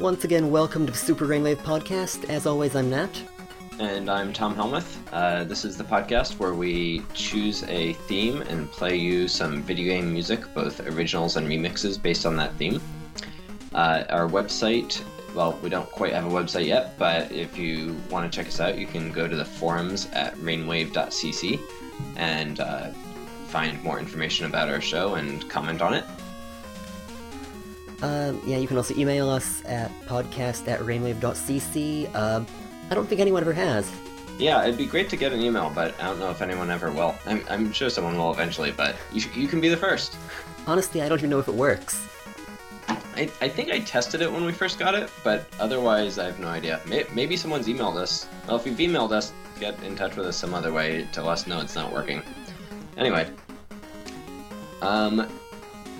Once again, welcome to the Super Rainwave podcast. As always, I'm Nat. And I'm Tom Helmuth. Uh, this is the podcast where we choose a theme and play you some video game music, both originals and remixes based on that theme. Uh, our website, well, we don't quite have a website yet, but if you want to check us out, you can go to the forums at rainwave.cc and uh, find more information about our show and comment on it. Uh, yeah, you can also email us at podcast at rainwave.cc. Uh, I don't think anyone ever has. Yeah, it'd be great to get an email, but I don't know if anyone ever will. I'm, I'm sure someone will eventually, but you, you can be the first. Honestly, I don't even know if it works. I, I think I tested it when we first got it, but otherwise I have no idea. Maybe someone's emailed us. Well, if you've emailed us, get in touch with us some other way to let us know it's not working. Anyway, um,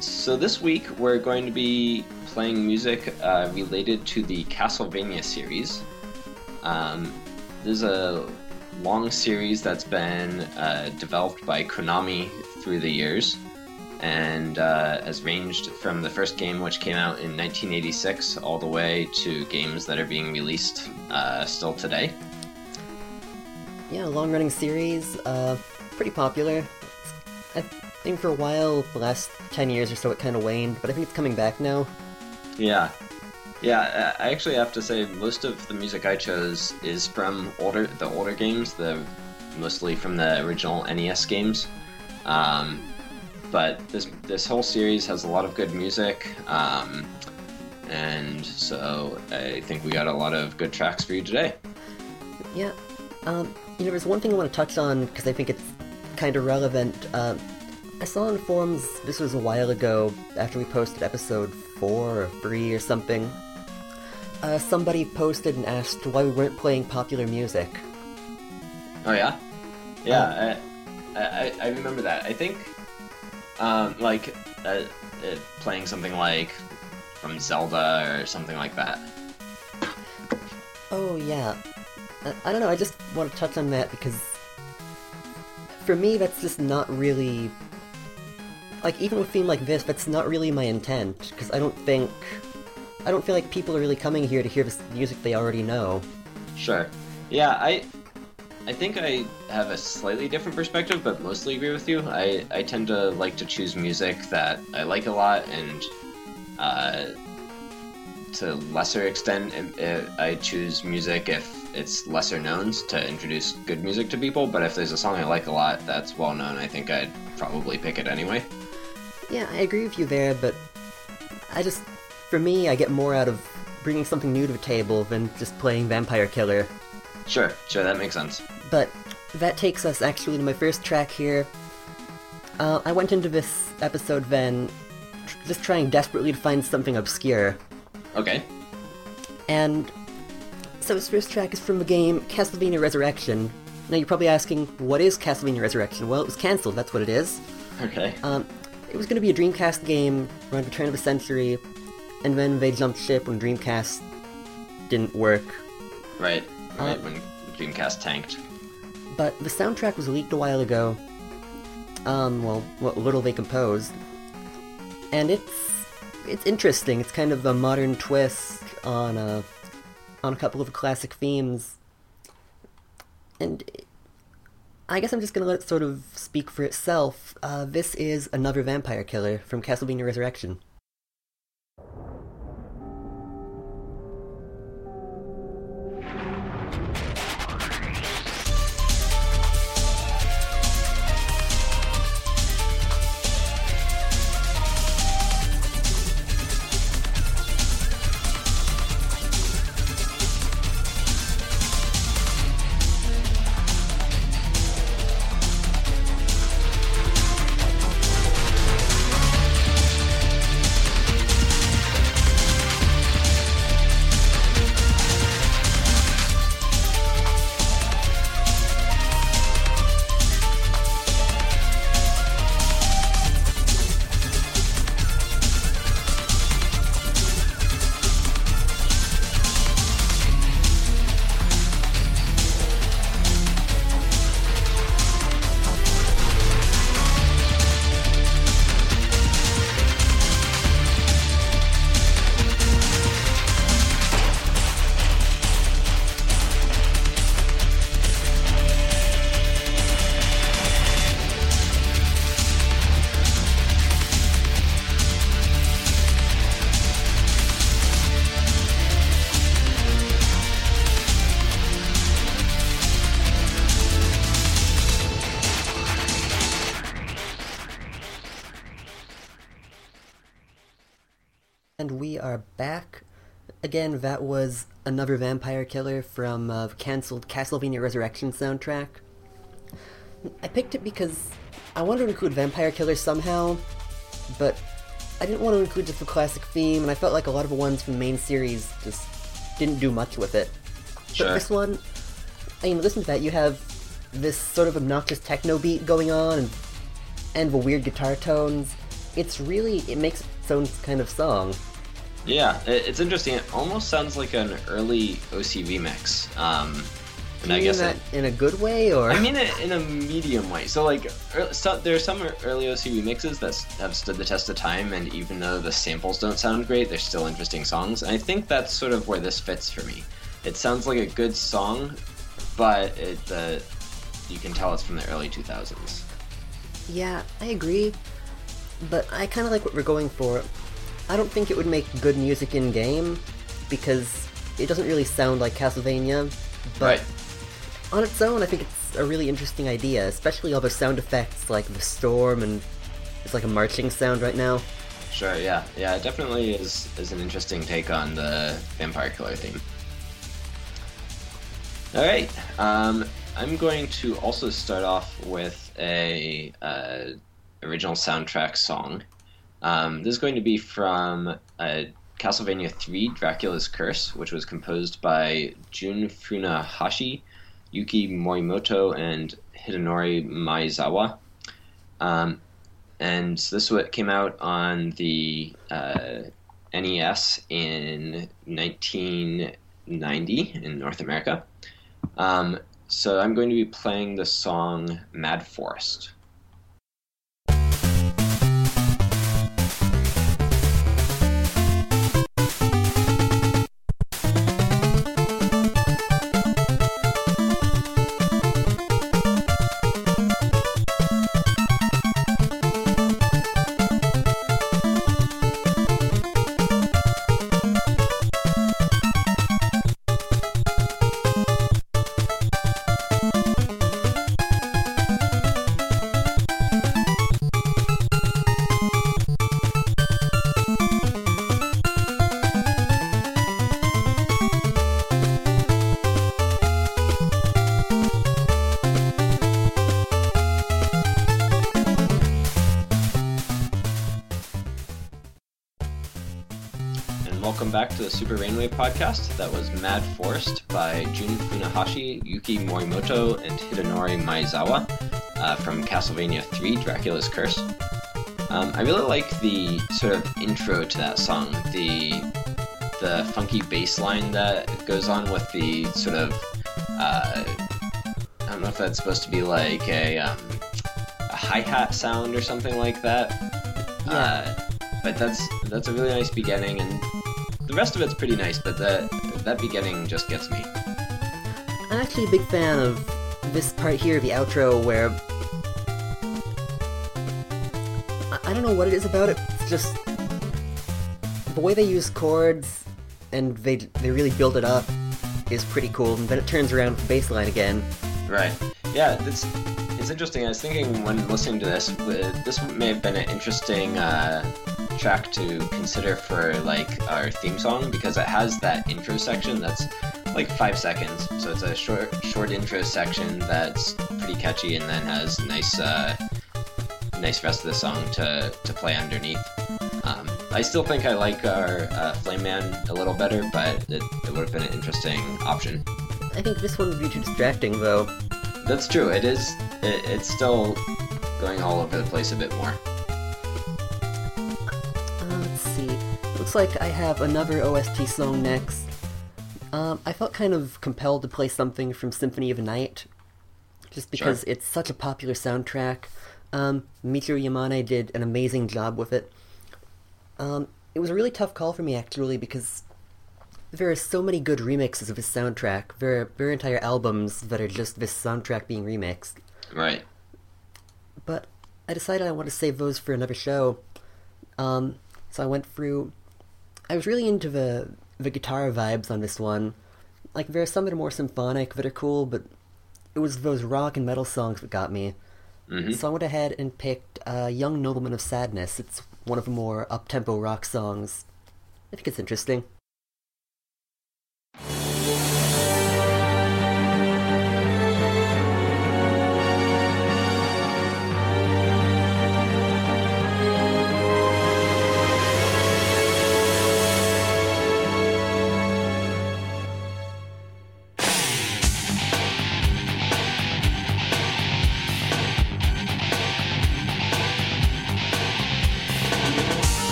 so this week we're going to be playing music uh, related to the Castlevania series. Um, this is a long series that's been uh, developed by Konami through the years and uh, has ranged from the first game, which came out in 1986, all the way to games that are being released uh, still today. Yeah, long running series, uh, pretty popular. Think for a while, the last 10 years or so, it kind of waned, but I think it's coming back now. Yeah. Yeah, I actually have to say most of the music I chose is from older the older games, the mostly from the original NES games. Um, but this this whole series has a lot of good music, um, and so I think we got a lot of good tracks for you today. Yeah, um, you know, there's one thing I want to touch on because I think it's kind of relevant. Uh, I saw on forums this was a while ago after we posted episode four or three or something. Uh, somebody posted and asked why we weren't playing popular music. Oh yeah, yeah, uh, I, I, I remember that. I think um, like uh, uh, playing something like from Zelda or something like that. Oh yeah, I, I don't know. I just want to touch on that because for me, that's just not really like even with theme like this, that's not really my intent because I don't think I don't feel like people are really coming here to hear this music they already know. Sure. Yeah, I I think I have a slightly different perspective, but mostly agree with you. I, I tend to like to choose music that I like a lot, and uh, to lesser extent, I choose music if it's lesser known to introduce good music to people. But if there's a song I like a lot that's well known, I think I'd probably pick it anyway. Yeah, I agree with you there, but I just, for me, I get more out of bringing something new to the table than just playing Vampire Killer. Sure, sure, that makes sense. But that takes us actually to my first track here. Uh, I went into this episode then tr- just trying desperately to find something obscure. Okay. And so this first track is from the game Castlevania Resurrection. Now you're probably asking, what is Castlevania Resurrection? Well, it was cancelled, that's what it is. Okay. Um, it was going to be a Dreamcast game around the turn of the century, and then they jumped ship when Dreamcast didn't work. Right, right, uh, when Dreamcast tanked but the soundtrack was leaked a while ago. Um, well, what little they composed, and it's it's interesting. It's kind of a modern twist on a on a couple of classic themes, and I guess I'm just gonna let it sort of speak for itself. Uh, this is another vampire killer from Castlevania Resurrection. Again, that was another vampire killer from uh, cancelled Castlevania Resurrection soundtrack. I picked it because I wanted to include vampire killers somehow, but I didn't want to include just the classic theme, and I felt like a lot of the ones from the main series just didn't do much with it. Sure. But this one, I mean, listen to that. You have this sort of obnoxious techno beat going on, and, and the weird guitar tones. It's really, it makes its own kind of song. Yeah, it's interesting. It almost sounds like an early OCV mix. Um, and I guess that it, in a good way, or I mean it in a medium way. So like, ear- so, there are some early OCV mixes that have stood the test of time, and even though the samples don't sound great, they're still interesting songs. And I think that's sort of where this fits for me. It sounds like a good song, but it uh, you can tell it's from the early 2000s. Yeah, I agree. But I kind of like what we're going for. I don't think it would make good music in game because it doesn't really sound like Castlevania. But Right. on its own, I think it's a really interesting idea, especially all the sound effects like the storm and it's like a marching sound right now. Sure, yeah, yeah, it definitely is is an interesting take on the vampire killer theme. All right, um, I'm going to also start off with a uh, original soundtrack song. Um, this is going to be from uh, Castlevania 3: Dracula's Curse, which was composed by Jun Funahashi, Yuki Morimoto, and Hidenori Maezawa. Um, and this came out on the uh, NES in 1990 in North America. Um, so I'm going to be playing the song Mad Forest. Super Rainwave podcast. That was Mad Forest by Jun Funahashi, Yuki Morimoto, and Hidenori Maezawa uh, from Castlevania 3 Dracula's Curse. Um, I really like the sort of intro to that song, the the funky bass line that goes on with the sort of uh, I don't know if that's supposed to be like a, um, a hi hat sound or something like that. Yeah. Uh, but that's that's a really nice beginning, and the rest of it's pretty nice. But that that beginning just gets me. I'm actually a big fan of this part here, the outro, where I, don't know what it is about it. It's just the way they use chords and they they really build it up is pretty cool. And then it turns around the bass line again. Right. Yeah. It's it's interesting. I was thinking when listening to this, this may have been an interesting uh, track to consider for like our theme song because it has that intro section that's like five seconds. So it's a short short intro section that's pretty catchy and then has nice uh, nice rest of the song to to play underneath. Um, I still think I like our uh, Flame Man a little better, but it, it would have been an interesting option. I think this one would be too distracting, though. That's true. It is. It, it's still going all over the place a bit more. Looks like I have another OST song next. Um, I felt kind of compelled to play something from Symphony of the Night, just because it's such a popular soundtrack. Um, Michiru Yamane did an amazing job with it. Um, it was a really tough call for me actually because there are so many good remixes of his soundtrack. There are, there are entire albums that are just this soundtrack being remixed. Right. But I decided I want to save those for another show. Um, so I went through. I was really into the the guitar vibes on this one. Like there are some that are more symphonic that are cool, but it was those rock and metal songs that got me. hmm So I went ahead and picked uh, "Young Nobleman of Sadness." It's one of the more up tempo rock songs. I think it's interesting.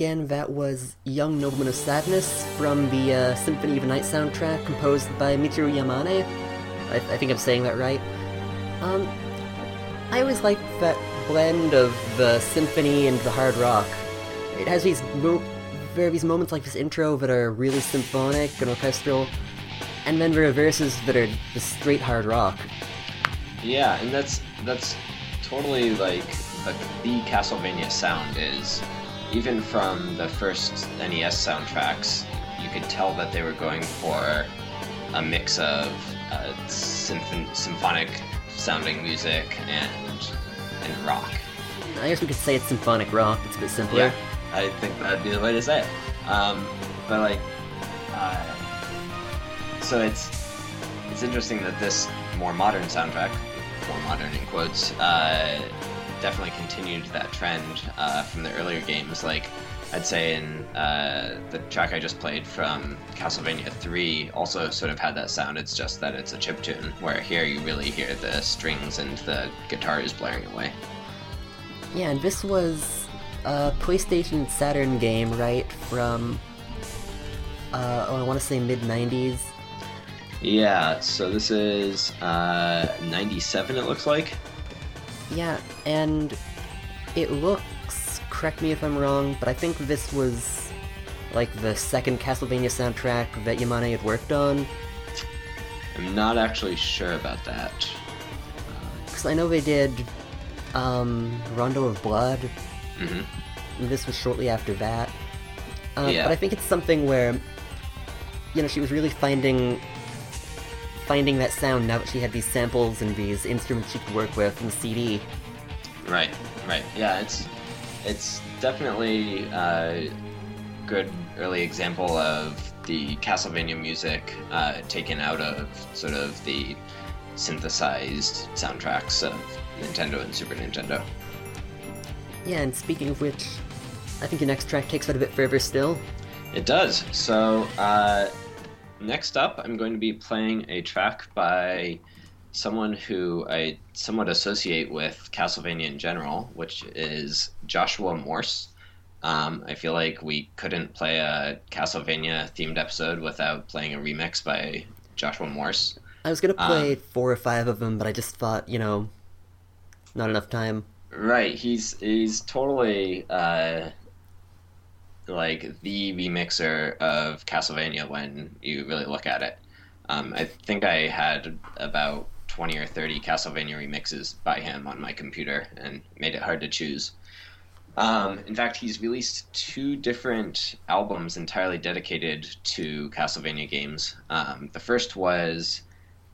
Again, that was Young Nobleman of Sadness from the uh, Symphony of the Night soundtrack composed by Mitsuru Yamane. I, I think I'm saying that right. Um, I always like that blend of the symphony and the hard rock. It has these mo- there are these moments like this intro that are really symphonic and orchestral, and then there are verses that are just straight hard rock. Yeah, and that's that's totally like the, the Castlevania sound is. Even from the first NES soundtracks, you could tell that they were going for a mix of uh, symphon- symphonic sounding music and and rock. I guess we could say it's symphonic rock. It's a bit simpler. Yeah, I think that'd be the way to say it. Um, but like, uh, so it's it's interesting that this more modern soundtrack, more modern in quotes, uh, definitely continued that trend uh, from the earlier games. Like I'd say in uh, the track I just played from Castlevania 3 also sort of had that sound. It's just that it's a chip tune, where here you really hear the strings and the guitar is blaring away. Yeah, and this was a PlayStation Saturn game, right? From, uh, oh, I want to say mid 90s. Yeah, so this is uh, 97, it looks like. Yeah, and it looks correct me if I'm wrong, but I think this was like the second Castlevania soundtrack that Yamane had worked on. I'm not actually sure about that. Because I know they did um, Rondo of Blood. Mm-hmm. This was shortly after that. Uh, Yeah. But I think it's something where, you know, she was really finding finding that sound now that she had these samples and these instruments she could work with in the CD. Right, right. Yeah, it's it's definitely a good early example of the Castlevania music uh, taken out of sort of the synthesized soundtracks of Nintendo and Super Nintendo. Yeah, and speaking of which, I think your next track takes it a bit further still. It does. So uh, next up, I'm going to be playing a track by someone who I somewhat associate with Castlevania in general, which is Joshua Morse. Um, I feel like we couldn't play a Castlevania themed episode without playing a remix by Joshua Morse. I was gonna play Um, four or five of them, but I just thought, you know, not enough time. Right, he's he's totally uh, like the remixer of Castlevania when you really look at it. Um, I think I had about twenty or thirty Castlevania remixes by him on my computer, and made it hard to choose. Um, in fact, he's released two different albums entirely dedicated to Castlevania games. Um, the first was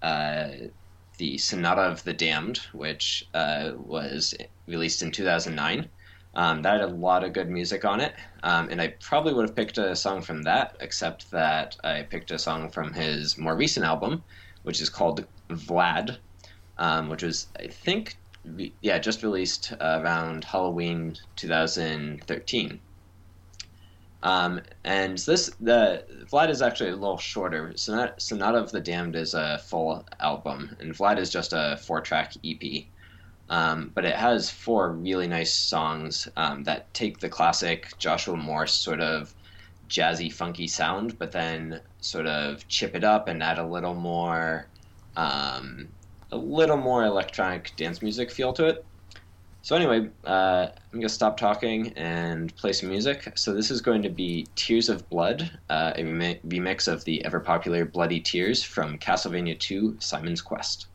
uh, the Sonata of the Damned, which uh, was released in 2009. Um, that had a lot of good music on it, um, and I probably would have picked a song from that, except that I picked a song from his more recent album, which is called Vlad, um, which was, I think, yeah, just released uh, around Halloween 2013. Um, and this the Vlad is actually a little shorter. Sonata, Sonata of the Damned is a full album, and Vlad is just a four-track EP. Um, but it has four really nice songs um, that take the classic Joshua Morse sort of jazzy, funky sound, but then sort of chip it up and add a little more, um, a little more electronic dance music feel to it. So anyway, uh, I'm gonna stop talking and play some music. So this is going to be "Tears of Blood," uh, a remix of the ever popular "Bloody Tears" from Castlevania II: Simon's Quest.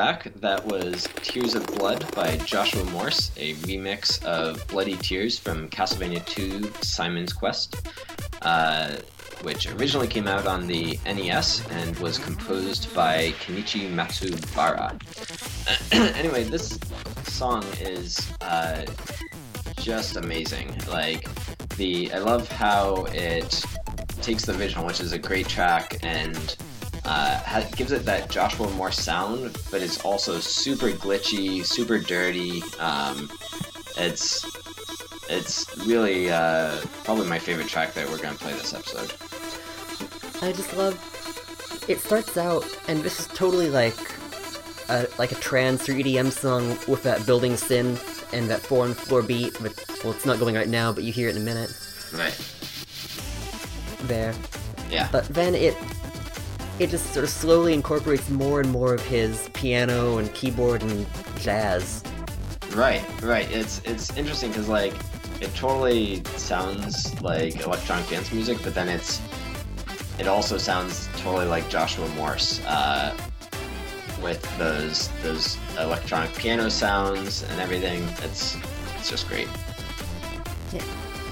Back. That was Tears of Blood by Joshua Morse, a remix of Bloody Tears from Castlevania II Simon's Quest, uh, which originally came out on the NES and was composed by Kenichi Matsubara. anyway, this song is uh, just amazing. Like the, I love how it takes the original, which is a great track, and uh, gives it that Joshua Morse sound, but it's also super glitchy, super dirty. Um, it's it's really uh, probably my favorite track that we're gonna play this episode. I just love. It starts out, and this is totally like a, like a trance or EDM song with that building synth and that four on floor beat. But well, it's not going right now, but you hear it in a minute. Right. There. Yeah. But then it it just sort of slowly incorporates more and more of his piano and keyboard and jazz. Right, right. It's it's interesting because like it totally sounds like electronic dance music, but then it's it also sounds totally like Joshua Morse uh, with those those electronic piano sounds and everything. It's it's just great. Yeah,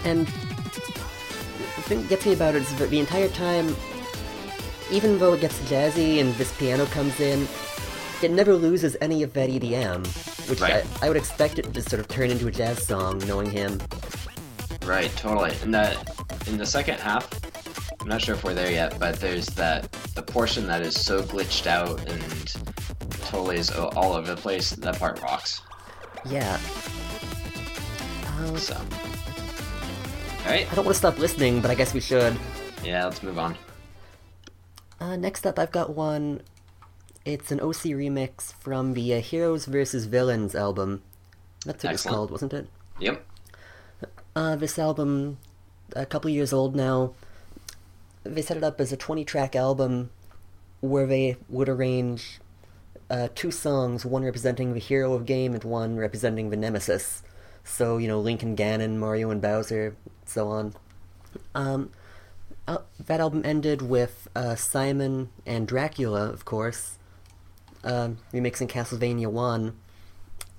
and the thing that gets me about it is that the entire time even though it gets jazzy and this piano comes in, it never loses any of that EDM, which right. I, I, would expect it to sort of turn into a jazz song, knowing him. Right, totally. And that in the second half, I'm not sure if we're there yet, but there's that the portion that is so glitched out and totally is all over the place. That part rocks. Yeah. Uh, so. All right. I don't want to stop listening, but I guess we should. Yeah, let's move on. Uh, next up, I've got one. It's an OC remix from the uh, Heroes vs. Villains album. That's what Excellent. it's called, wasn't it? Yep. Uh, this album, a couple years old now. They set it up as a 20 track album where they would arrange uh, two songs, one representing the hero of game and one representing the nemesis. So, you know, Link and Ganon, Mario and Bowser, so on. Um, uh, that album ended with uh, Simon and Dracula, of course, uh, remixing Castlevania 1.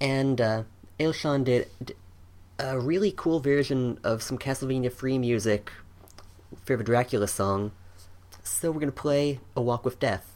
And uh, Ailsean did, did a really cool version of some Castlevania free music for the Dracula song. So we're going to play A Walk with Death.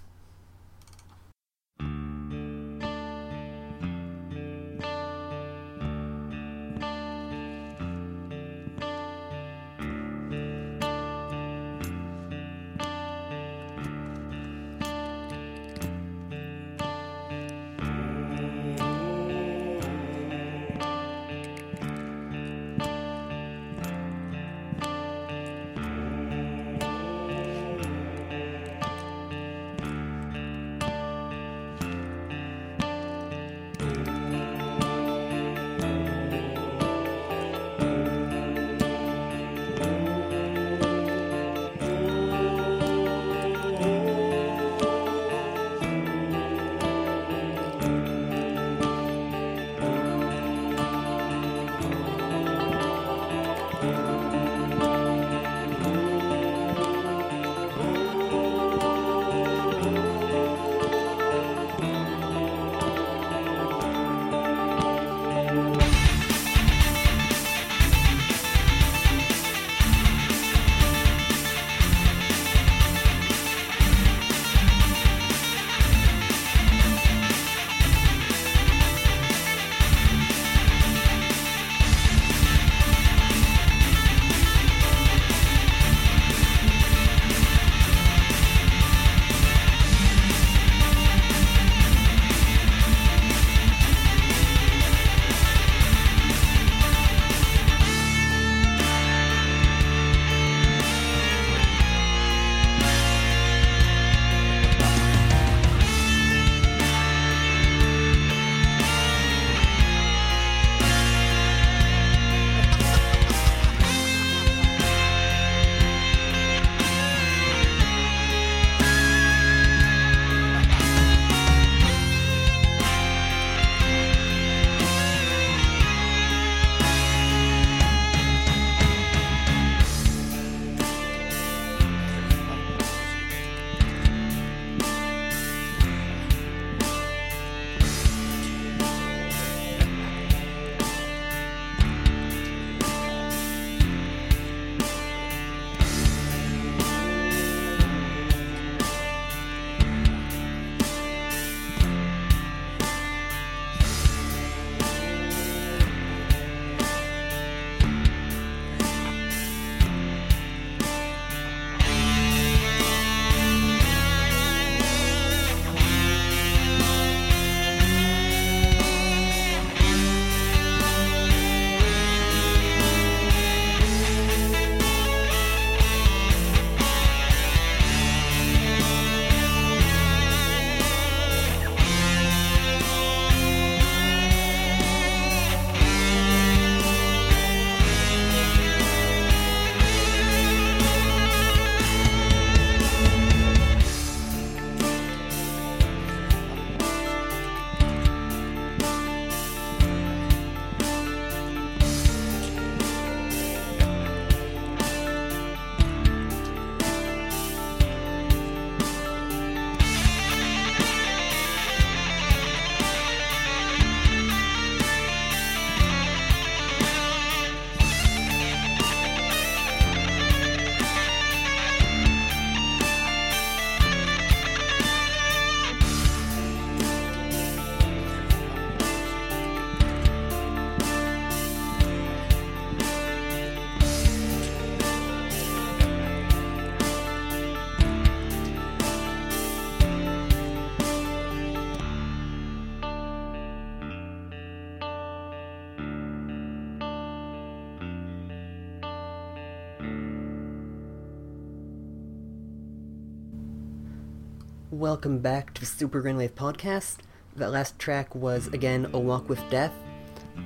Welcome back to the Super Rainwave Podcast. That last track was, again, A Walk with Death,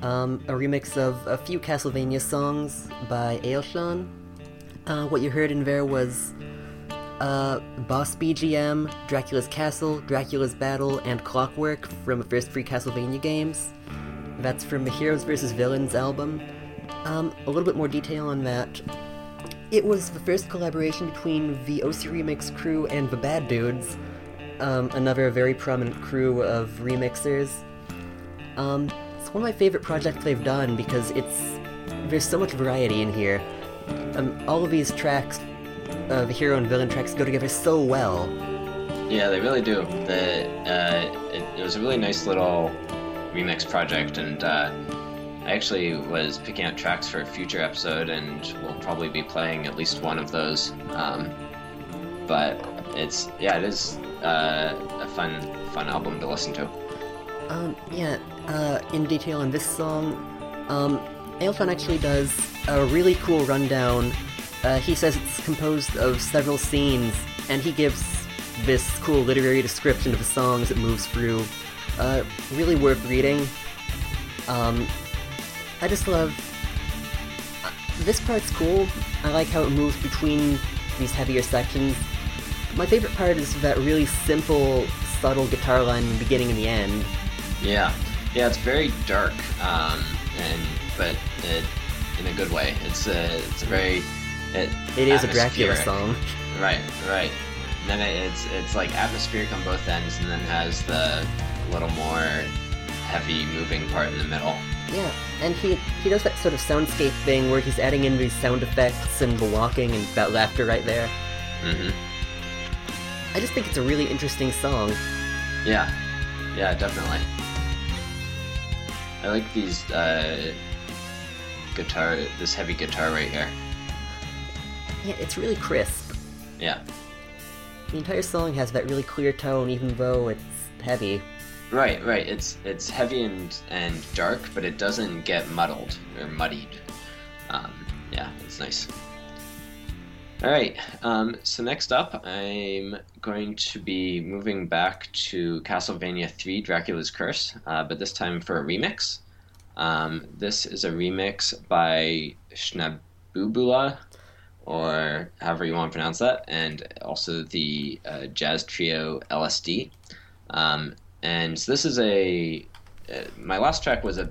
um, a remix of a few Castlevania songs by Ailsean. Uh, what you heard in there was uh, Boss BGM, Dracula's Castle, Dracula's Battle, and Clockwork from the first three Castlevania games. That's from the Heroes vs. Villains album. Um, a little bit more detail on that. It was the first collaboration between the OC Remix crew and the Bad Dudes, um, another very prominent crew of remixers. Um, it's one of my favorite projects they've done because it's there's so much variety in here. Um, all of these tracks, uh, the hero and villain tracks, go together so well. Yeah, they really do. The uh, it, it was a really nice little remix project, and uh, I actually was picking out tracks for a future episode, and we'll probably be playing at least one of those. Um, but it's yeah, it is uh, a fun fun album to listen to. Um, yeah, uh, in detail in this song, um, actually does a really cool rundown. Uh, he says it's composed of several scenes, and he gives this cool literary description of the song as it moves through. Uh, really worth reading. Um, I just love. uh, This part's cool. I like how it moves between these heavier sections. My favorite part is that really simple, subtle guitar line in the beginning and the end. Yeah, yeah, it's very dark, um, and but it, in a good way. It's a it's a very it, It is a Dracula song. Right, right. And then it, it's it's like atmospheric on both ends, and then has the little more heavy moving part in the middle. Yeah, and he he does that sort of soundscape thing where he's adding in these sound effects and the walking and that laughter right there. hmm I just think it's a really interesting song. Yeah, yeah, definitely. I like these uh, guitar, this heavy guitar right here. Yeah, it's really crisp. Yeah, The entire song has that really clear tone, even though it's heavy. right, right. It's it's heavy and and dark, but it doesn't get muddled or muddied. Um, yeah, it's nice. All right. Um, so next up, I'm going to be moving back to Castlevania 3: Dracula's Curse, uh, but this time for a remix. Um, this is a remix by Schnabubula, or however you want to pronounce that, and also the uh, jazz trio LSD. Um, and so this is a. Uh, my last track was a,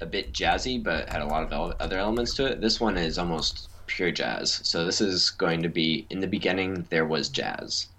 a bit jazzy, but had a lot of el- other elements to it. This one is almost pure jazz. So this is going to be in the beginning there was jazz.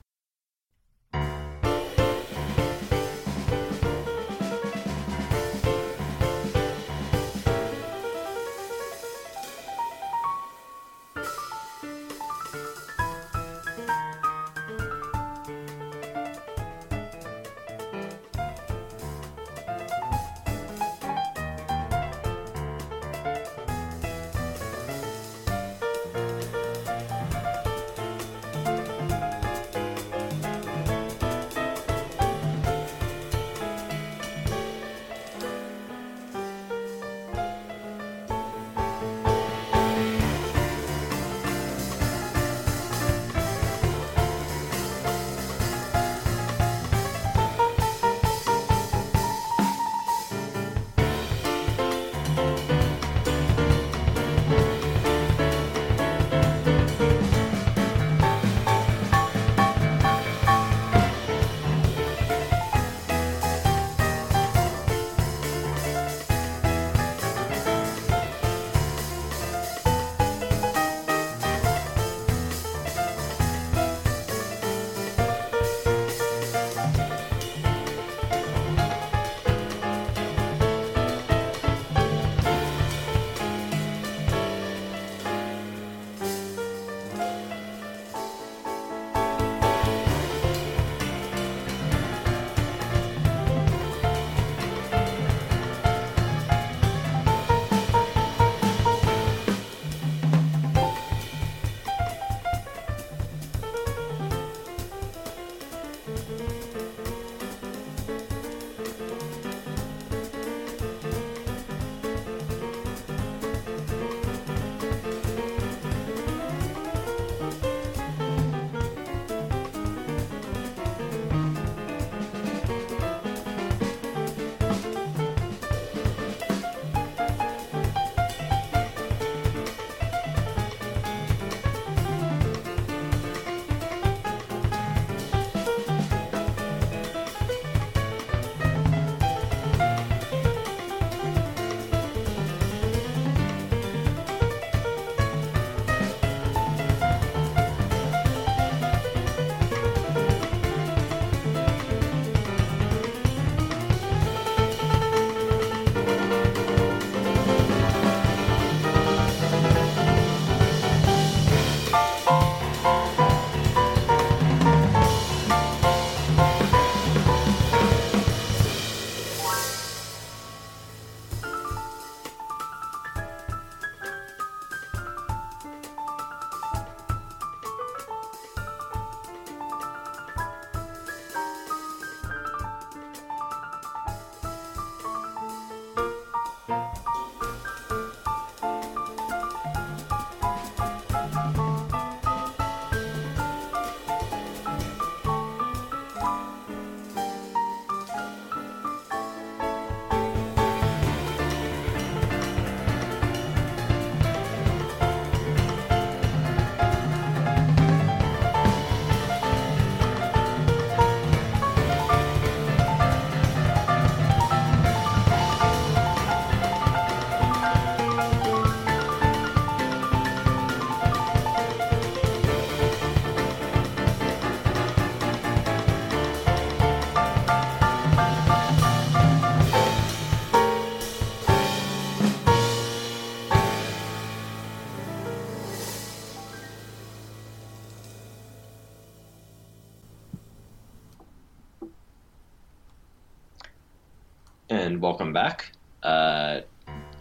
Welcome back. Uh,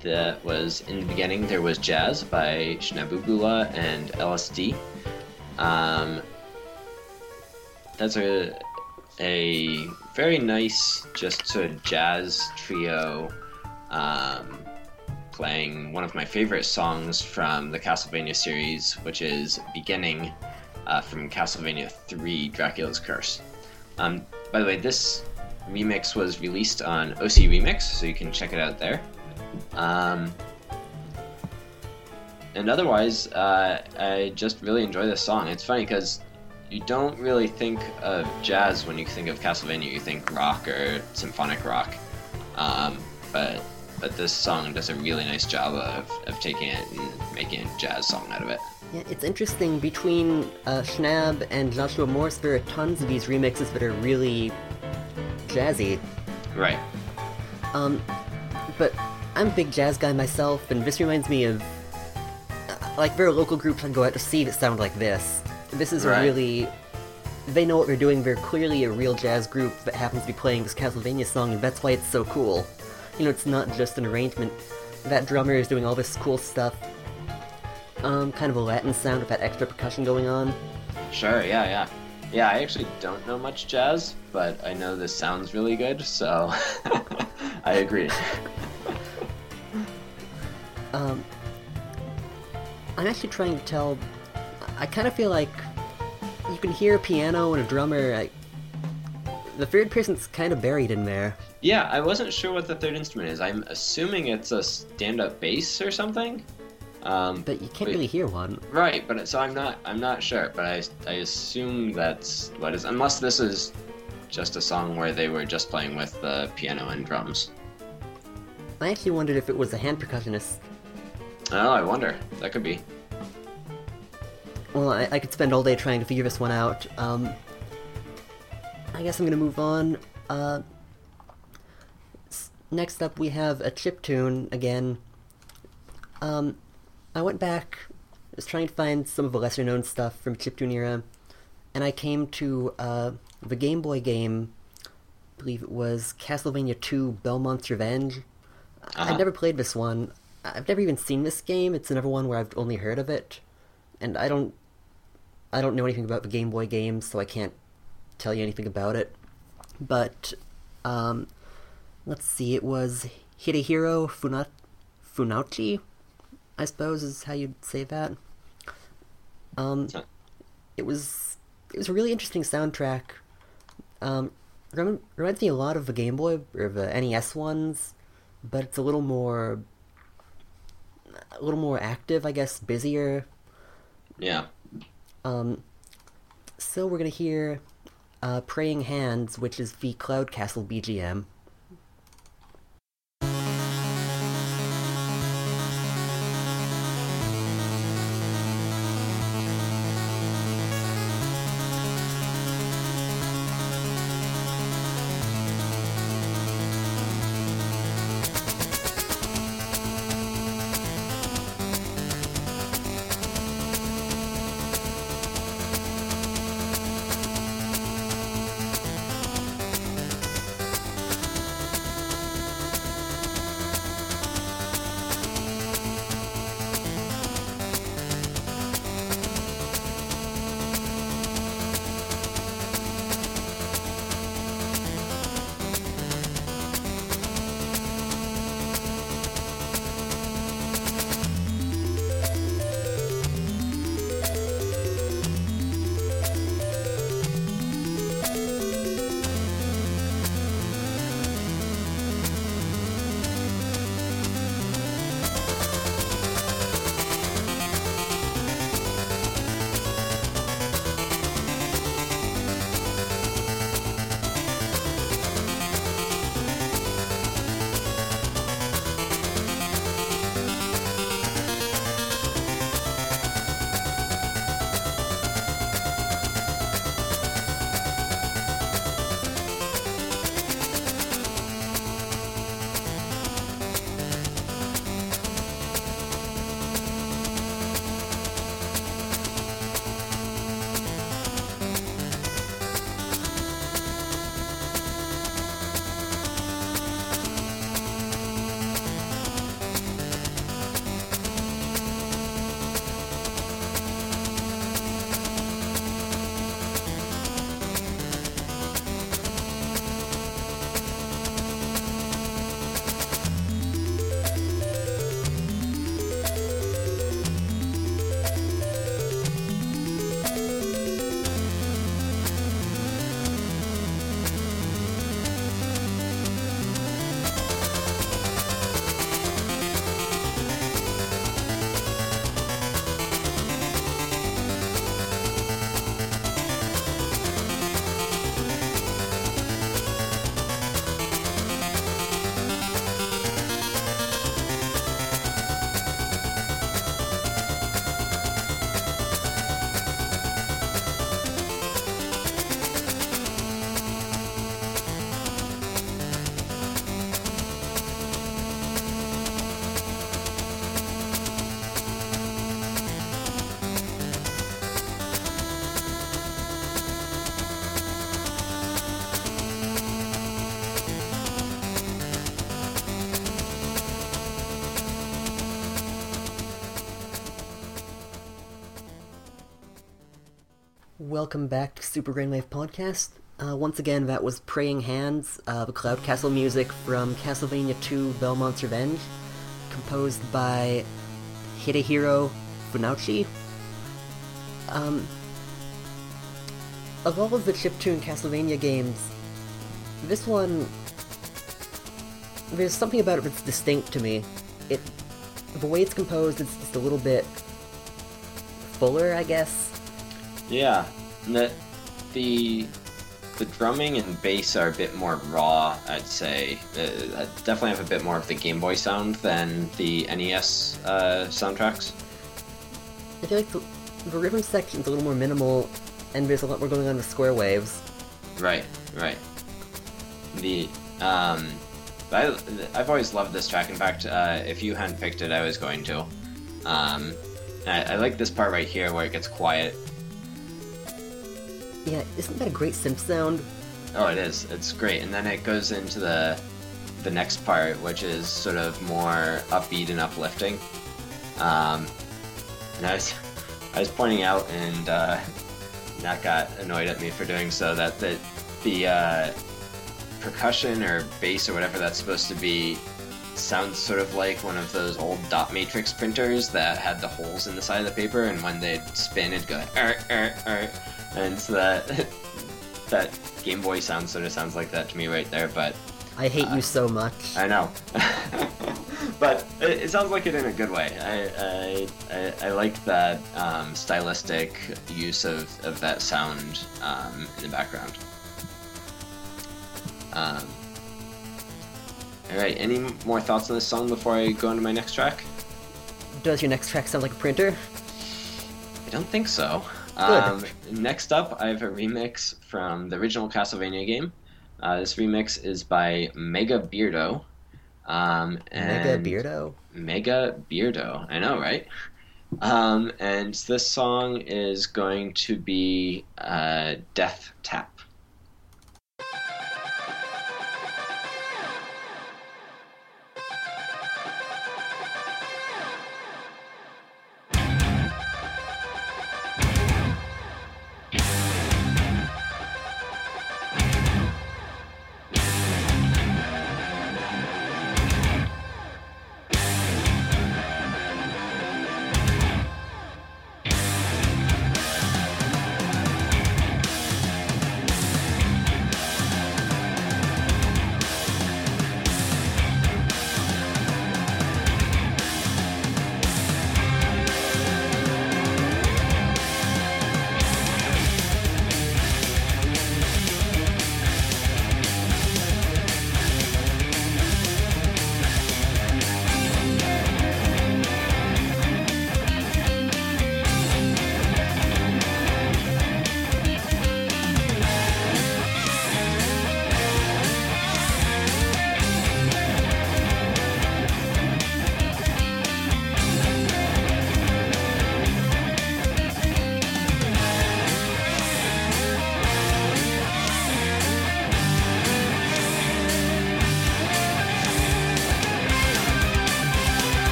that was in the beginning. There was Jazz by Schnabubula and LSD. Um, that's a a very nice, just sort of jazz trio, um, playing one of my favorite songs from the Castlevania series, which is "Beginning" uh, from Castlevania 3: Dracula's Curse. Um, by the way, this remix was released on OC Remix, so you can check it out there. Um, and otherwise, uh, I just really enjoy this song. It's funny because you don't really think of jazz when you think of Castlevania. You think rock or symphonic rock, um, but but this song does a really nice job of, of taking it and making a jazz song out of it. Yeah, it's interesting. Between uh, Schnab and Joshua Morse, there are tons of these remixes that are really jazzy. Right. Um, but I'm a big jazz guy myself, and this reminds me of uh, like there are local groups I go out to see that sound like this. This is Right. a really they know what they're doing. They're clearly a real jazz group that happens to be playing this Castlevania song, and that's why it's so cool. You know, it's not just an arrangement. That drummer is doing all this cool stuff. Um, kind of a Latin sound with that extra percussion going on. Sure. Yeah. Yeah. Yeah. I actually don't know much jazz, but I know this sounds really good, so I agree. Um, I'm actually trying to tell. I kind of feel like you can hear a piano and a drummer. Like, the third person's kind of buried in there. Yeah, I wasn't sure what the third instrument is. I'm assuming it's a stand-up bass or something. Um, But you can't Wait. really hear one. right, but so I'm not. I'm not sure, but I I assume that's what is. Unless this is just a song where they were just playing with the piano and drums. I actually wondered if it was a hand percussionist. Oh, I wonder. That could be. Well, I, I could spend all day trying to figure this one out. Um, I guess I'm gonna move on. Uh, next up, we have a chip tune again. Um, I went back, I was trying to find some of the lesser known stuff from chiptune era, and I came to uh, the Game Boy game. I believe it was Castlevania 2 Belmont's Revenge. Uh-huh. I've never played this one. I've never even seen this game. It's another one where I've only heard of it, and I don't, I don't know anything about the Game Boy games, so I can't tell you anything about it. But, um, let's see. It was Hidehiro Funa- Funauchi, I suppose is how you'd say that. Um, it was it was a really interesting soundtrack. Um, rem- reminds me a lot of the Game Boy or the NES ones, but it's a little more a little more active, I guess, busier. Yeah. Um, so we're gonna hear uh, "Praying Hands," which is the Cloud Castle BGM. Welcome back to Super Rainwave Podcast. Uh, once again, that was Praying Hands, uh, Cloud Castle music from Castlevania II Belmont's Revenge, composed by Hidehiro Funauchi. Um, of all of the chiptune Castlevania games, this one, there's something about it that's distinct to me. It, the way it's composed, it's just a little bit fuller, I guess. Yeah, the the the drumming and bass are a bit more raw. I'd say uh, definitely have a bit more of the Game Boy sound than the NES uh, soundtracks. I feel like the, the rhythm section's a little more minimal, and there's a lot more going on with square waves. Right, right. The um, I I've always loved this track. In fact, uh, if you hadn't picked it, I was going to. Um, I, I like this part right here where it gets quiet yeah, isn't that a great synth sound? Oh, it is. It's great. And then it goes into the the next part, which is sort of more upbeat and uplifting. Um, and I was I was pointing out, and uh, Nat got annoyed at me for doing so. That the the uh, percussion or bass or whatever that's supposed to be sounds sort of like one of those old dot matrix printers that had the holes in the side of the paper, and when they'd spin, it'd go er, er, er and so that that Game Boy sound sort of sounds like that to me right there. But I hate uh, you so much. I know, but it, it, sounds like it in a good way. I I, I, I like that um, stylistic use of, of that sound um, in the background. Um, all right. Any more thoughts on this song before I go into my next track? Does your next track sound like a printer? I don't think so. Um, next up, I have a remix from the original Castlevania game. Uh, this remix is by Mega Beardo. Um, Mega Beardo? Mega Beardo. I know, right? Um, and this song is going to be uh, Death Tap.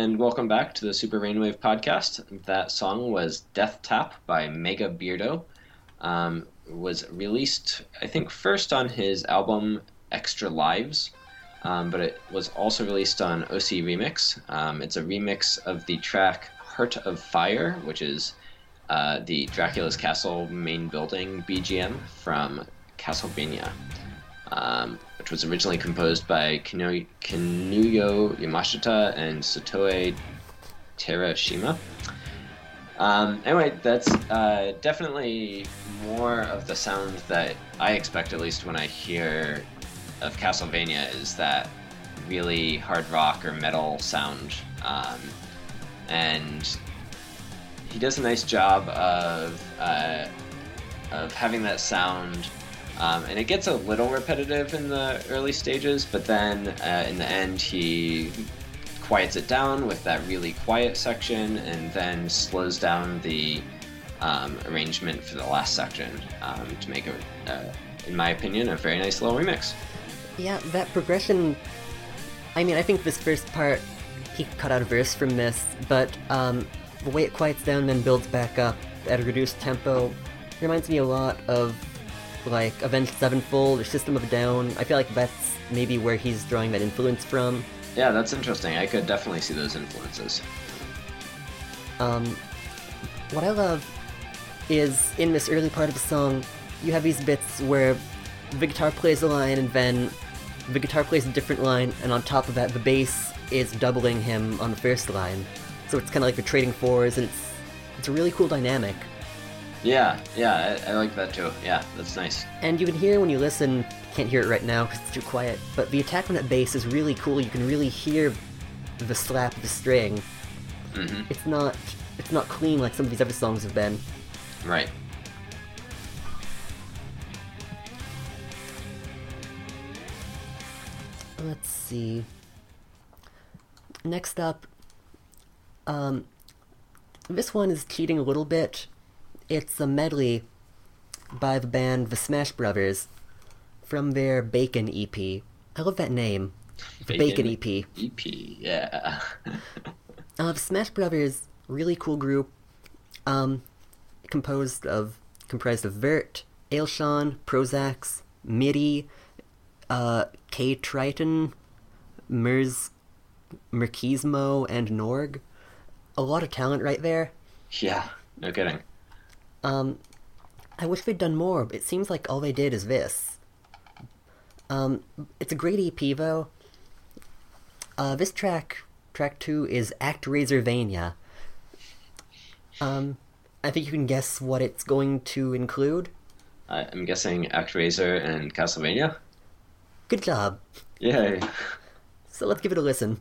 And welcome back to the Super Rainwave podcast. That song was Death Tap by Mega Beardo. Um, was released, I think, first on his album Extra Lives, um, but it was also released on OC Remix. Um, it's a remix of the track Heart of Fire, which is uh, the Dracula's Castle main building BGM from Castlevania, um, which was originally composed by Kinuyo, Kinuyo Yamashita and Satoe Terashima. Um, anyway, that's uh, definitely more of the sound that I expect, at least when I hear of Castlevania, is that really hard rock or metal sound. Um, and he does a nice job of uh, of having that sound. Um, and it gets a little repetitive in the early stages, but then uh, in the end, he quiets it down with that really quiet section and then slows down the um, arrangement for the last section um, to make a, in my opinion, a very nice little remix. Yeah, that progression. I mean, I think this first part, he cut out a verse from this, but um, the way it quiets down then builds back up at a reduced tempo reminds me a lot of like Avenged Sevenfold or System of a Down. I feel like that's maybe where he's drawing that influence from. Yeah, that's interesting. I could definitely see those influences. Um, what I love is in this early part of the song, you have these bits where the guitar plays a line and then the guitar plays a different line, and on top of that, the bass is doubling him on the first line. So it's kind of like they're trading fours, and it's it's a really cool dynamic. Yeah, yeah, I, I like that too. Yeah, that's nice. And you can hear when you listen, can't hear it right now because it's too quiet, but the attack on that bass is really cool. You can really hear the slap of the string. hmm It's not it's not clean like some of these other songs have been. Right. Let's see. Next up, um, this one is cheating a little bit. It's a medley by the band The Smash Brothers from their Bacon EP. I love that name. The Bacon, EP. EP, yeah. Uh, the Smash Brothers, really cool group. Um, composed of comprised of Vert, Ailsean, Prozax, Midi, uh, K Triton, Merz, Merkismo, and Norg. A lot of talent right there. yeah, no kidding. Um, I wish they'd done more. but It seems like all they did is this. Um, it's a great EP though. Uh, this track, track two, is ActRaiservania. Um, I think you can guess what it's going to include. I'm guessing ActRaiser and Castlevania. Good job. Yay. So let's give it a listen.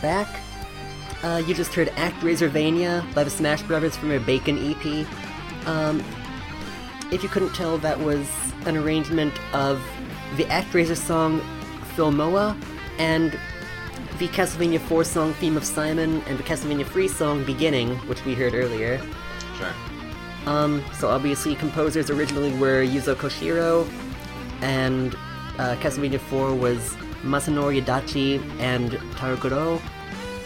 Back. Uh, you just heard ActRaiservania by the Smash Brothers from their Bacon EP. Um, if you couldn't tell, that was an arrangement of the ActRaiser song Filmoa and the Castlevania 4 song Theme of Simon and the Castlevania 3 song Beginning, which we heard earlier. Sure. Um, so obviously composers originally were Yuzo Koshiro, and uh, Castlevania 4 was Masanori Adachi and Taro Kudo,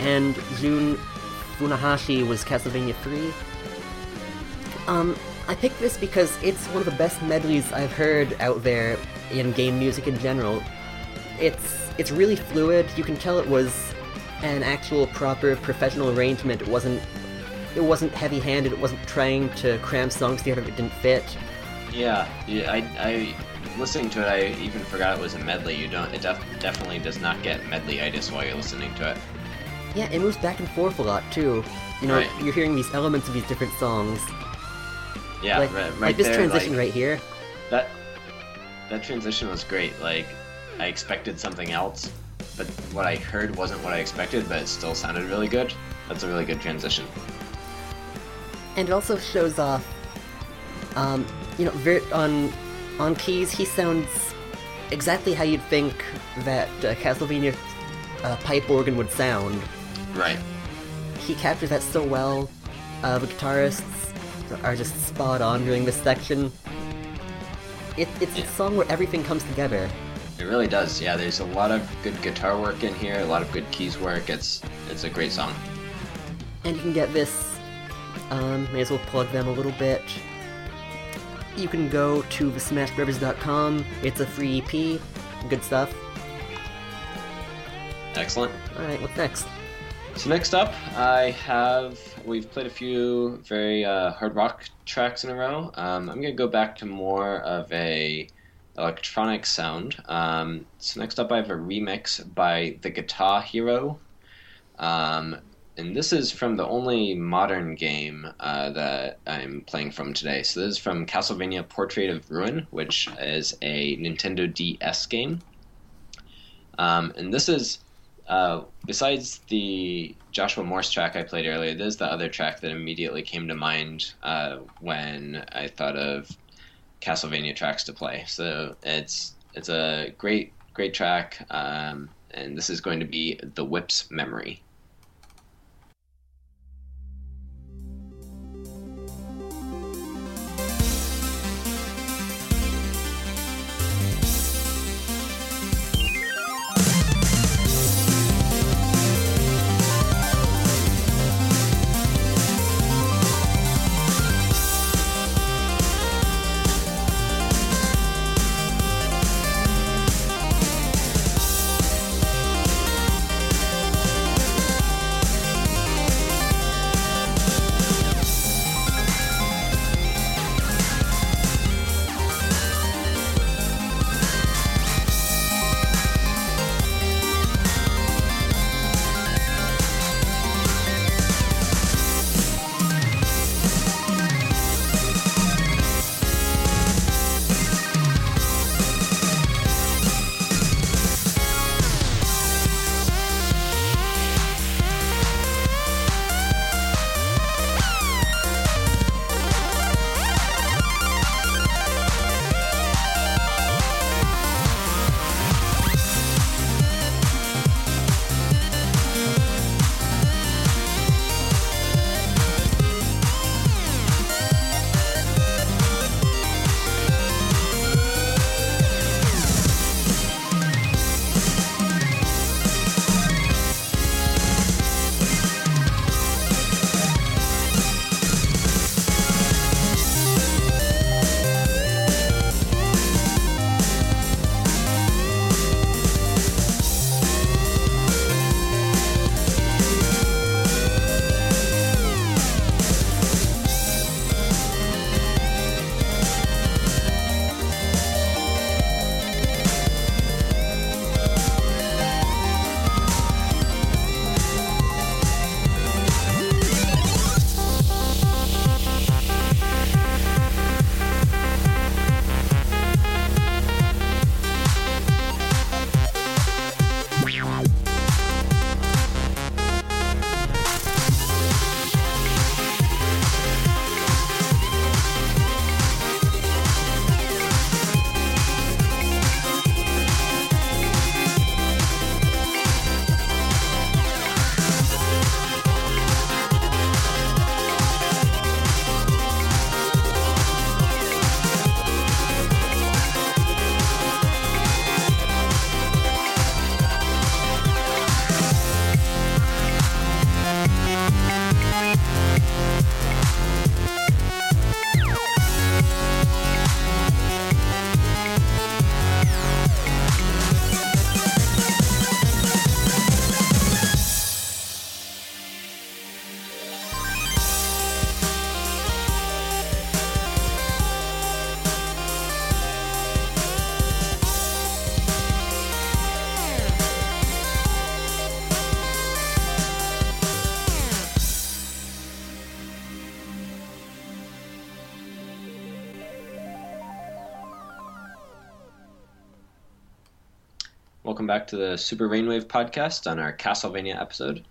and Jun Funahashi was Castlevania 3. Um, I picked this because it's one of the best medleys I've heard out there in game music in general. It's it's really fluid. You can tell it was an actual proper professional arrangement. It wasn't it wasn't heavy-handed. It wasn't trying to cram songs together that didn't fit. Yeah, yeah. I, I listening to it, I even forgot it was a medley. You don't. It def- definitely does not get medleyitis while you're listening to it. Yeah, it moves back and forth a lot too. You know, Right. you're hearing these elements of these different songs. Yeah, like, right, right like this there, transition like, right here. That that transition was great. Like I expected something else, but what I heard wasn't what I expected, but it still sounded really good. That's a really good transition. and it also shows off um, you know on on keys he sounds exactly how you'd think that uh, castlevania uh, pipe organ would sound Right. he captures that so well uh, the guitarists are just spot on during this section it, it's Yeah. a song where everything comes together It really does. Yeah, there's a lot of good guitar work in here, a lot of good keys work. It's it's a great song. and you can get this. Um, may as well plug them a little bit. You can go to thesmashbrothers.com. It's a free EP. Good stuff. Excellent. All right, what's next? So next up, I have we've played a few very uh, hard rock tracks in a row. Um, I'm gonna go back to more of a electronic sound. Um, so next up, I have a remix by the Guitar Hero, um, and this is from the only modern game uh, that I'm playing from today. So this is from Castlevania: Portrait of Ruin, which is a Nintendo DS game. Um, and this is uh, besides the Joshua Morse track I played earlier, this is the other track that immediately came to mind uh, when I thought of Castlevania tracks to play. So it's it's a great great track, um, and this is going to be the Whip's Memory. Welcome back to the Super Rainwave podcast on our Castlevania episode.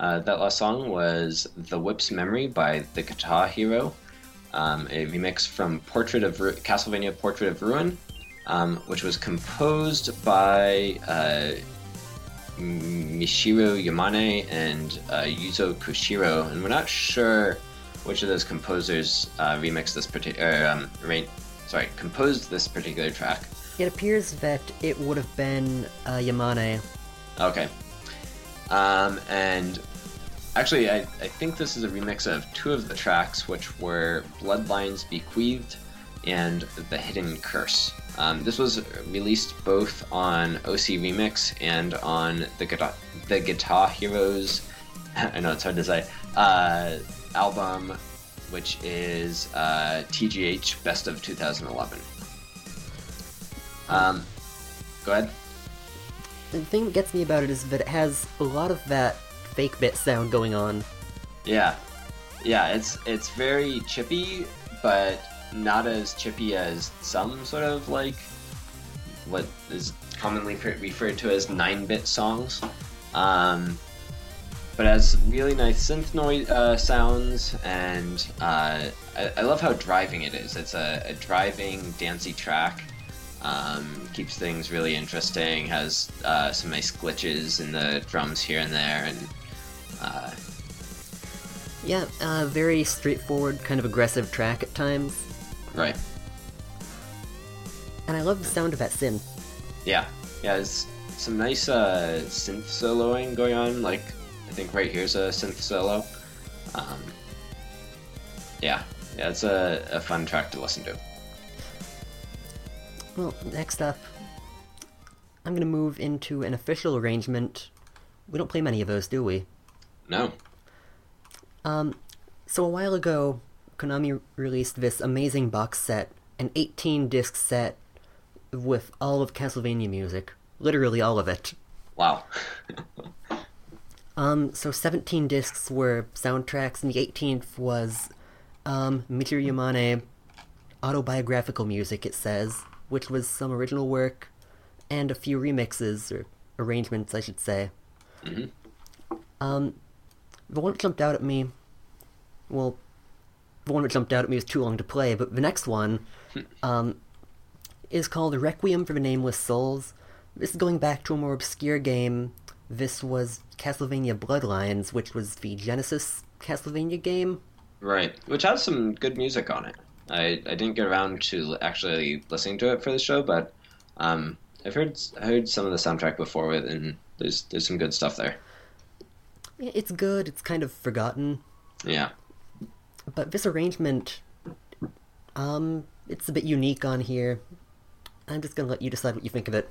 Uh, that last song was The Whip's Memory by The Guitar Hero, um, a remix from Portrait of Ru- Castlevania Portrait of Ruin, um, which was composed by uh, Michiru Yamane and uh, Yuzo Koshiro, and we're not sure which of those composers uh, remixed this particular, um, rain- sorry, composed this particular track. It appears that it would have been uh, Yamane. Okay. Um, and actually, I, I think this is a remix of two of the tracks, which were Bloodlines Bequeathed and The Hidden Curse. Um, this was released both on OC Remix and on the Guitar, the Guitar Heroes, I know it's hard to say, uh, album, which is uh, TGH Best of 2011. Um, go ahead. The thing that gets me about it is that it has a lot of that fake bit sound going on. Yeah, yeah, it's it's very chippy, but not as chippy as some sort of like what is commonly referred to as nine-bit songs. Um, but has really nice synth noise uh, sounds, and uh, I, I, love how driving it is. It's a, a driving, dancey track. Um, keeps things really interesting. Has uh, some nice glitches in the drums here and there, and uh, yeah, uh, very straightforward, kind of aggressive track at times. Right. And I love the sound of that synth. Yeah, yeah, it's some nice uh, synth soloing going on. Like, I think right here's a synth solo. Um, yeah, yeah, it's a, a fun track to listen to. Well, next up, I'm gonna move into an official arrangement. We don't play many of those, do we? No. Um, so a while ago, Konami released this amazing box set, an 18 disc set with all of Castlevania music. Literally all of it. Wow. um, so 17 discs were soundtracks, and the 18th was um, Michiru Yamane autobiographical music, it says, which was some original work and a few remixes, or arrangements, I should say. Mm-hmm. Um, the one that jumped out at me, well, the one that jumped out at me was too long to play, but the next one um, is called Requiem for the Nameless Souls. This is going back to a more obscure game. This was Castlevania Bloodlines, which was the Genesis Castlevania game. Right, which has some good music on it. I, I didn't get around to actually listening to it for the show, but um, I've heard heard some of the soundtrack before with, and there's there's some good stuff there. It's good. It's kind of forgotten. Yeah. But this arrangement, um, it's a bit unique on here. I'm just gonna let you decide what you think of it.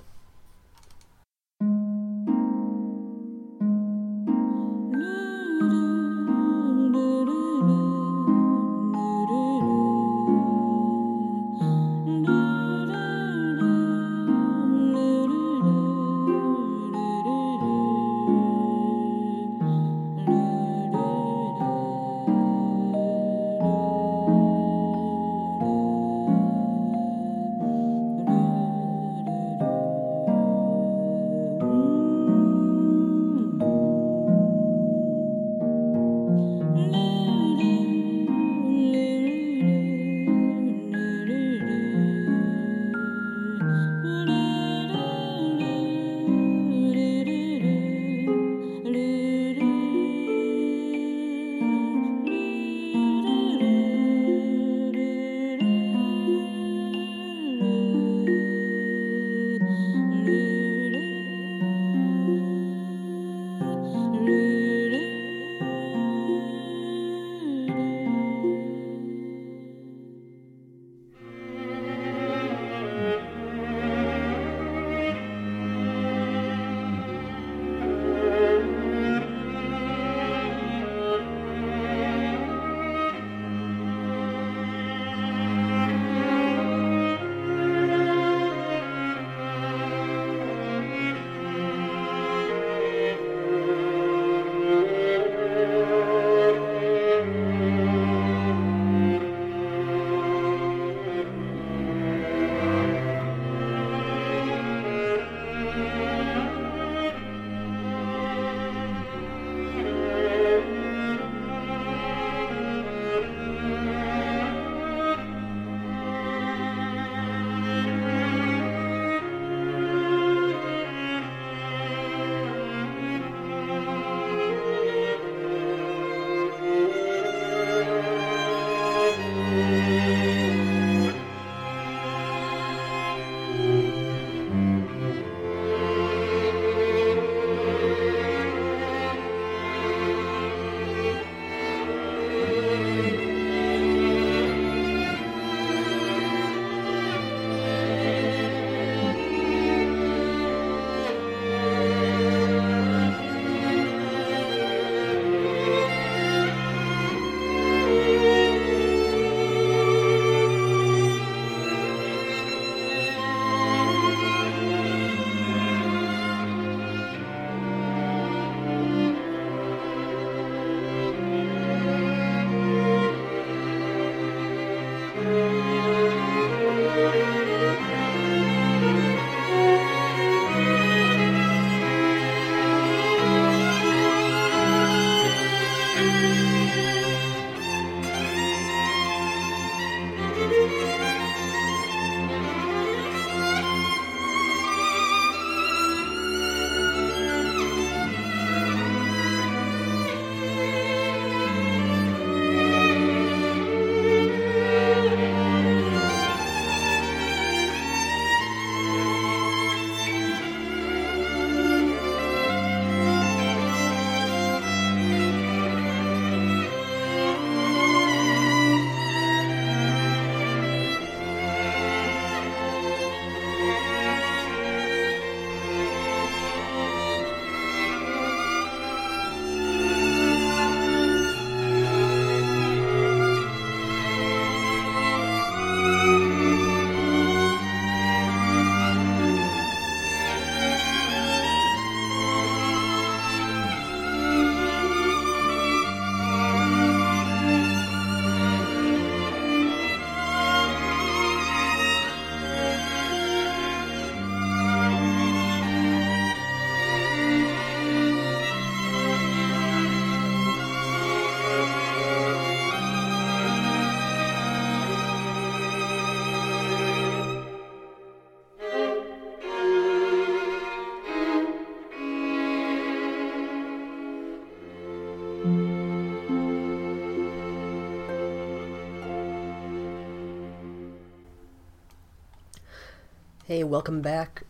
Hey, welcome back.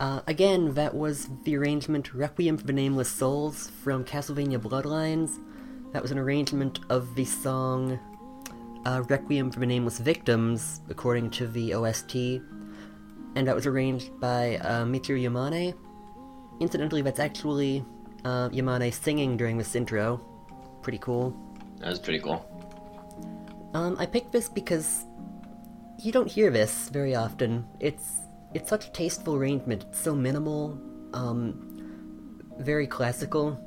Uh, again, that was the arrangement Requiem for the Nameless Souls from Castlevania Bloodlines. That was an arrangement of the song uh, Requiem for the Nameless Victims, according to the OST, and that was arranged by uh, Michiru Yamane. Incidentally, that's actually uh, Yamane singing during this intro. Pretty cool. That was pretty cool. Um, I picked this because you don't hear this very often. It's it's such a tasteful arrangement. It's so minimal, um, very classical.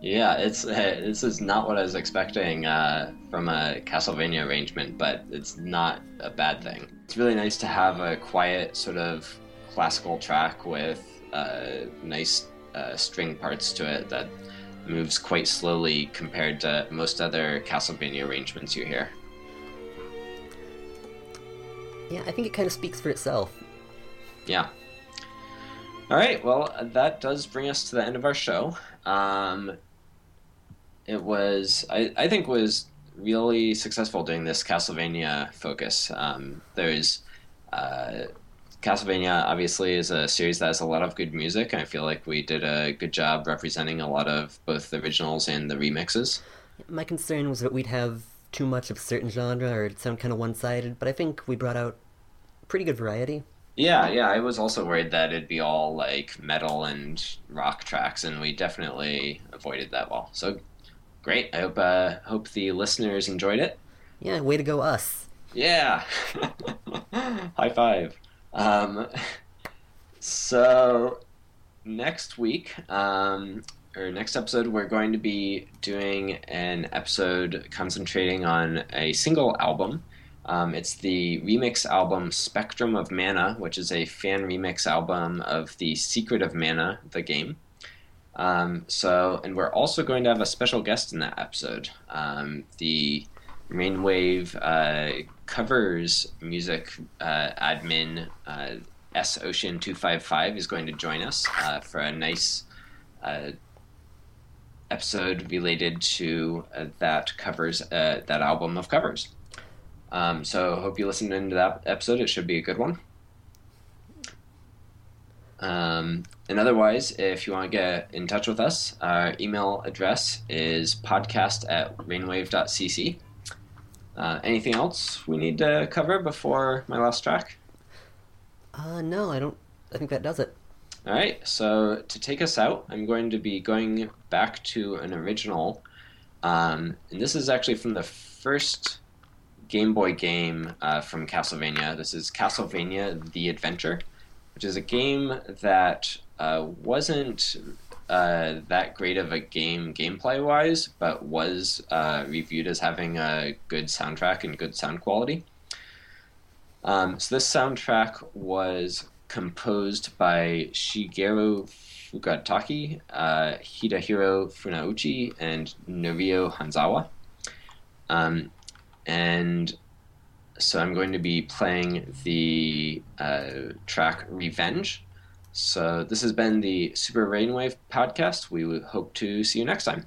Yeah, it's uh, this is not what I was expecting uh, from a Castlevania arrangement, but it's not a bad thing. It's really nice to have a quiet sort of classical track with uh, nice uh, string parts to it that moves quite slowly compared to most other Castlevania arrangements you hear. Yeah, I think it kind of speaks for itself. Yeah. All right. Well, that does bring us to the end of our show. Um, it was, I, I think, was really successful doing this Castlevania focus. Um, there's uh, Castlevania, obviously, is a series that has a lot of good music, I feel like we did a good job representing a lot of both the originals and the remixes. My concern was that we'd have too much of a certain genre or it'd sound kind of one-sided, but I think we brought out pretty good variety. Yeah, yeah, I was also worried that it'd be all like metal and rock tracks, and we definitely avoided that well. So great! I hope uh, hope the listeners enjoyed it. Yeah, way to go, us. Yeah, high five. Um, so next week, um, or next episode, we're going to be doing an episode concentrating on a single album. Um, it's the remix album Spectrum of Mana, which is a fan remix album of The Secret of Mana, the game. Um, so, and we're also going to have a special guest in that episode. Um, the Rainwave uh, covers music uh, admin uh, S Ocean two five five is going to join us uh, for a nice uh, episode related to uh, that covers that album of covers. Um, so hope you listen into that episode. It should be a good one. Um, and otherwise, if you want to get in touch with us, our email address is podcast at rainwave.cc. Uh, anything else we need to cover before my last track? Uh, no, I don't. I think that does it. All right. So to take us out, I'm going to be going back to an original, um, and this is actually from the first Game Boy game uh, from Castlevania. This is Castlevania: The Adventure, which is a game that uh, wasn't uh, that great of a game gameplay wise, but was uh, reviewed as having a good soundtrack and good sound quality. Um, so this soundtrack was composed by Shigeru Fukutake, uh, Hidehiro Funauchi, and Norio Hanzawa. Um, and so I'm going to be playing the uh, track Revenge. So this has been the Super Rainwave podcast. We hope to see you next time.